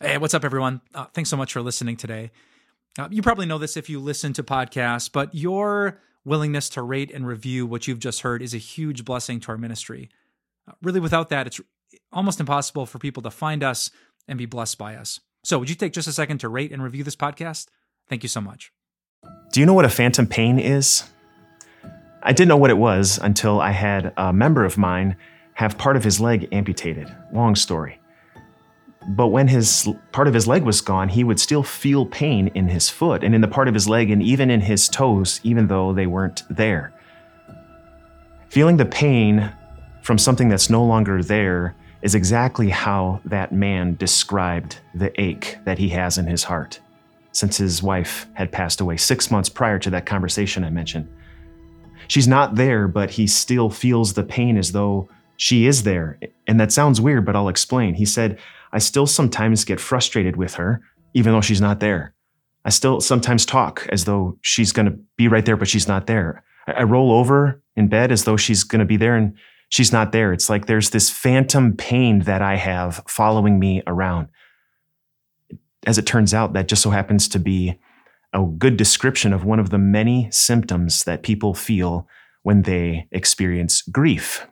Hey, what's up, everyone? Uh, thanks so much for listening today. Uh, you probably know this if you listen to podcasts, but your willingness to rate and review what you've just heard is a huge blessing to our ministry. Uh, really, without that, it's almost impossible for people to find us and be blessed by us. So, would you take just a second to rate and review this podcast? Thank you so much. Do you know what a phantom pain is? I didn't know what it was until I had a member of mine have part of his leg amputated. Long story. But when his part of his leg was gone, he would still feel pain in his foot and in the part of his leg and even in his toes, even though they weren't there. Feeling the pain from something that's no longer there is exactly how that man described the ache that he has in his heart since his wife had passed away six months prior to that conversation I mentioned. She's not there, but he still feels the pain as though she is there. And that sounds weird, but I'll explain. He said, I still sometimes get frustrated with her, even though she's not there. I still sometimes talk as though she's going to be right there, but she's not there. I, roll over in bed as though she's going to be there and she's not there. It's like there's this phantom pain that I have following me around. As it turns out, that just so happens to be a good description of one of the many symptoms that people feel when they experience grief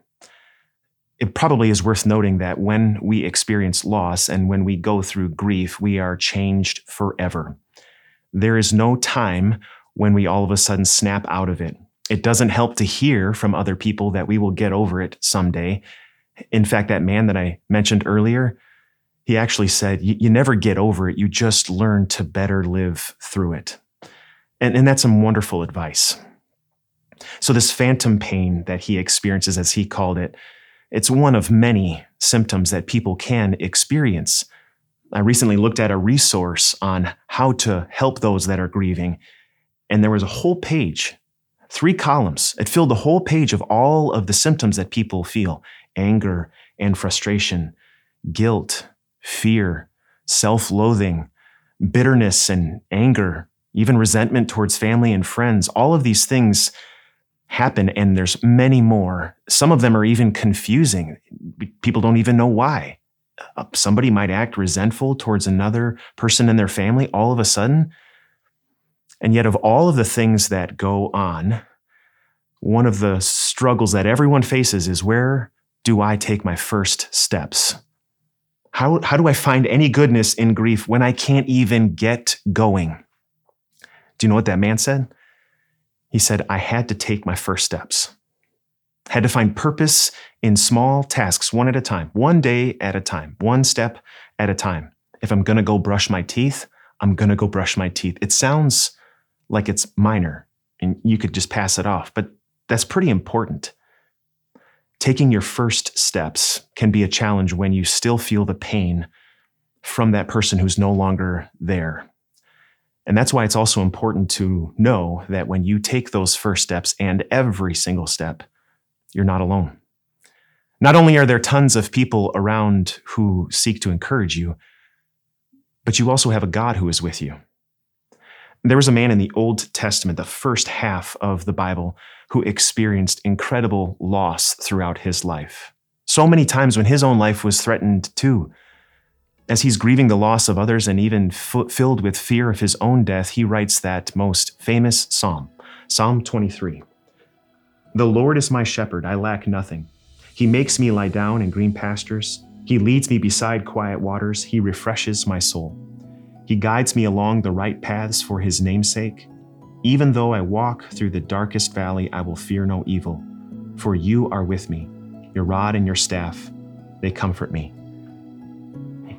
it probably is worth noting that when we experience loss and when we go through grief, we are changed forever. There is no time when we all of a sudden snap out of it. It doesn't help to hear from other people that we will get over it someday. In fact, that man that I mentioned earlier, he actually said, You never get over it. You just learn to better live through it. And, and that's some wonderful advice. So, this phantom pain that he experiences, as he called it, it's one of many symptoms that people can experience. I recently looked at a resource on how to help those that are grieving, and there was a whole page, three columns. It filled the whole page of all of the symptoms that people feel anger and frustration, guilt, fear, self loathing, bitterness and anger, even resentment towards family and friends. All of these things happen and there's many more. Some of them are even confusing. People don't even know why. Uh, somebody might act resentful towards another person in their family all of a sudden. And yet of all of the things that go on one of the struggles that everyone faces is where do i take my first steps? How, how do i find any goodness in grief when i can't even get going? Do you know what that man said he said, I had to take my first steps. Had to find purpose in small tasks, one at a time, one day at a time, one step at a time. If I'm going to go brush my teeth, I'm going to go brush my teeth. It sounds like it's minor and you could just pass it off, but that's pretty important. Taking your first steps can be a challenge when you still feel the pain from that person who's no longer there. And that's why it's also important to know that when you take those first steps and every single step, you're not alone. Not only are there tons of people around who seek to encourage you, but you also have a God who is with you. There was a man in the Old Testament, the first half of the Bible, who experienced incredible loss throughout his life. So many times when his own life was threatened too. As he's grieving the loss of others and even f- filled with fear of his own death, he writes that most famous psalm, Psalm 23. The Lord is my shepherd, I lack nothing. He makes me lie down in green pastures. He leads me beside quiet waters. He refreshes my soul. He guides me along the right paths for his namesake. Even though I walk through the darkest valley, I will fear no evil, for you are with me. Your rod and your staff, they comfort me.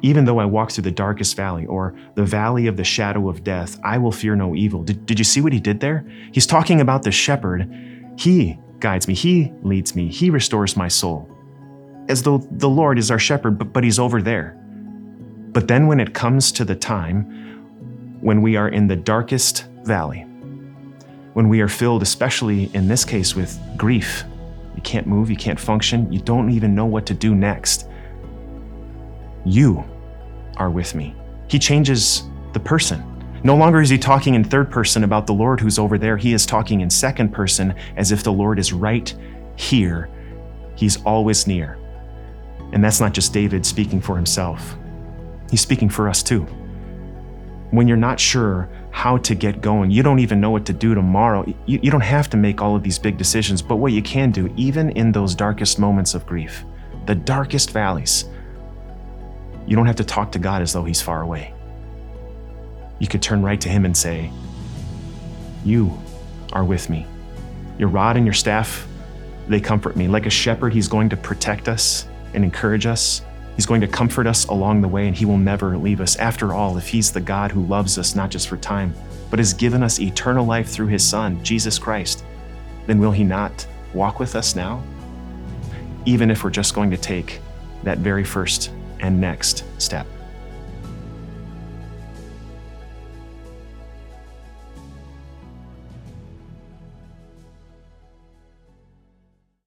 Even though I walk through the darkest valley or the valley of the shadow of death, I will fear no evil. Did, did you see what he did there? He's talking about the shepherd. He guides me, he leads me, he restores my soul. As though the Lord is our shepherd, but, but he's over there. But then when it comes to the time when we are in the darkest valley, when we are filled, especially in this case, with grief, you can't move, you can't function, you don't even know what to do next you are with me. He changes the person. No longer is he talking in third person about the Lord who's over there. He is talking in second person as if the Lord is right here. He's always near. And that's not just David speaking for himself. He's speaking for us too. When you're not sure how to get going, you don't even know what to do tomorrow, you, you don't have to make all of these big decisions, but what you can do, even in those darkest moments of grief, the darkest valleys, you don't have to talk to God as though He's far away. You could turn right to Him and say, You are with me. Your rod and your staff, they comfort me. Like a shepherd, He's going to protect us and encourage us. He's going to comfort us along the way, and He will never leave us. After all, if He's the God who loves us not just for time, but has given us eternal life through His Son, Jesus Christ, then will He not walk with us now? Even if we're just going to take that very first and next step.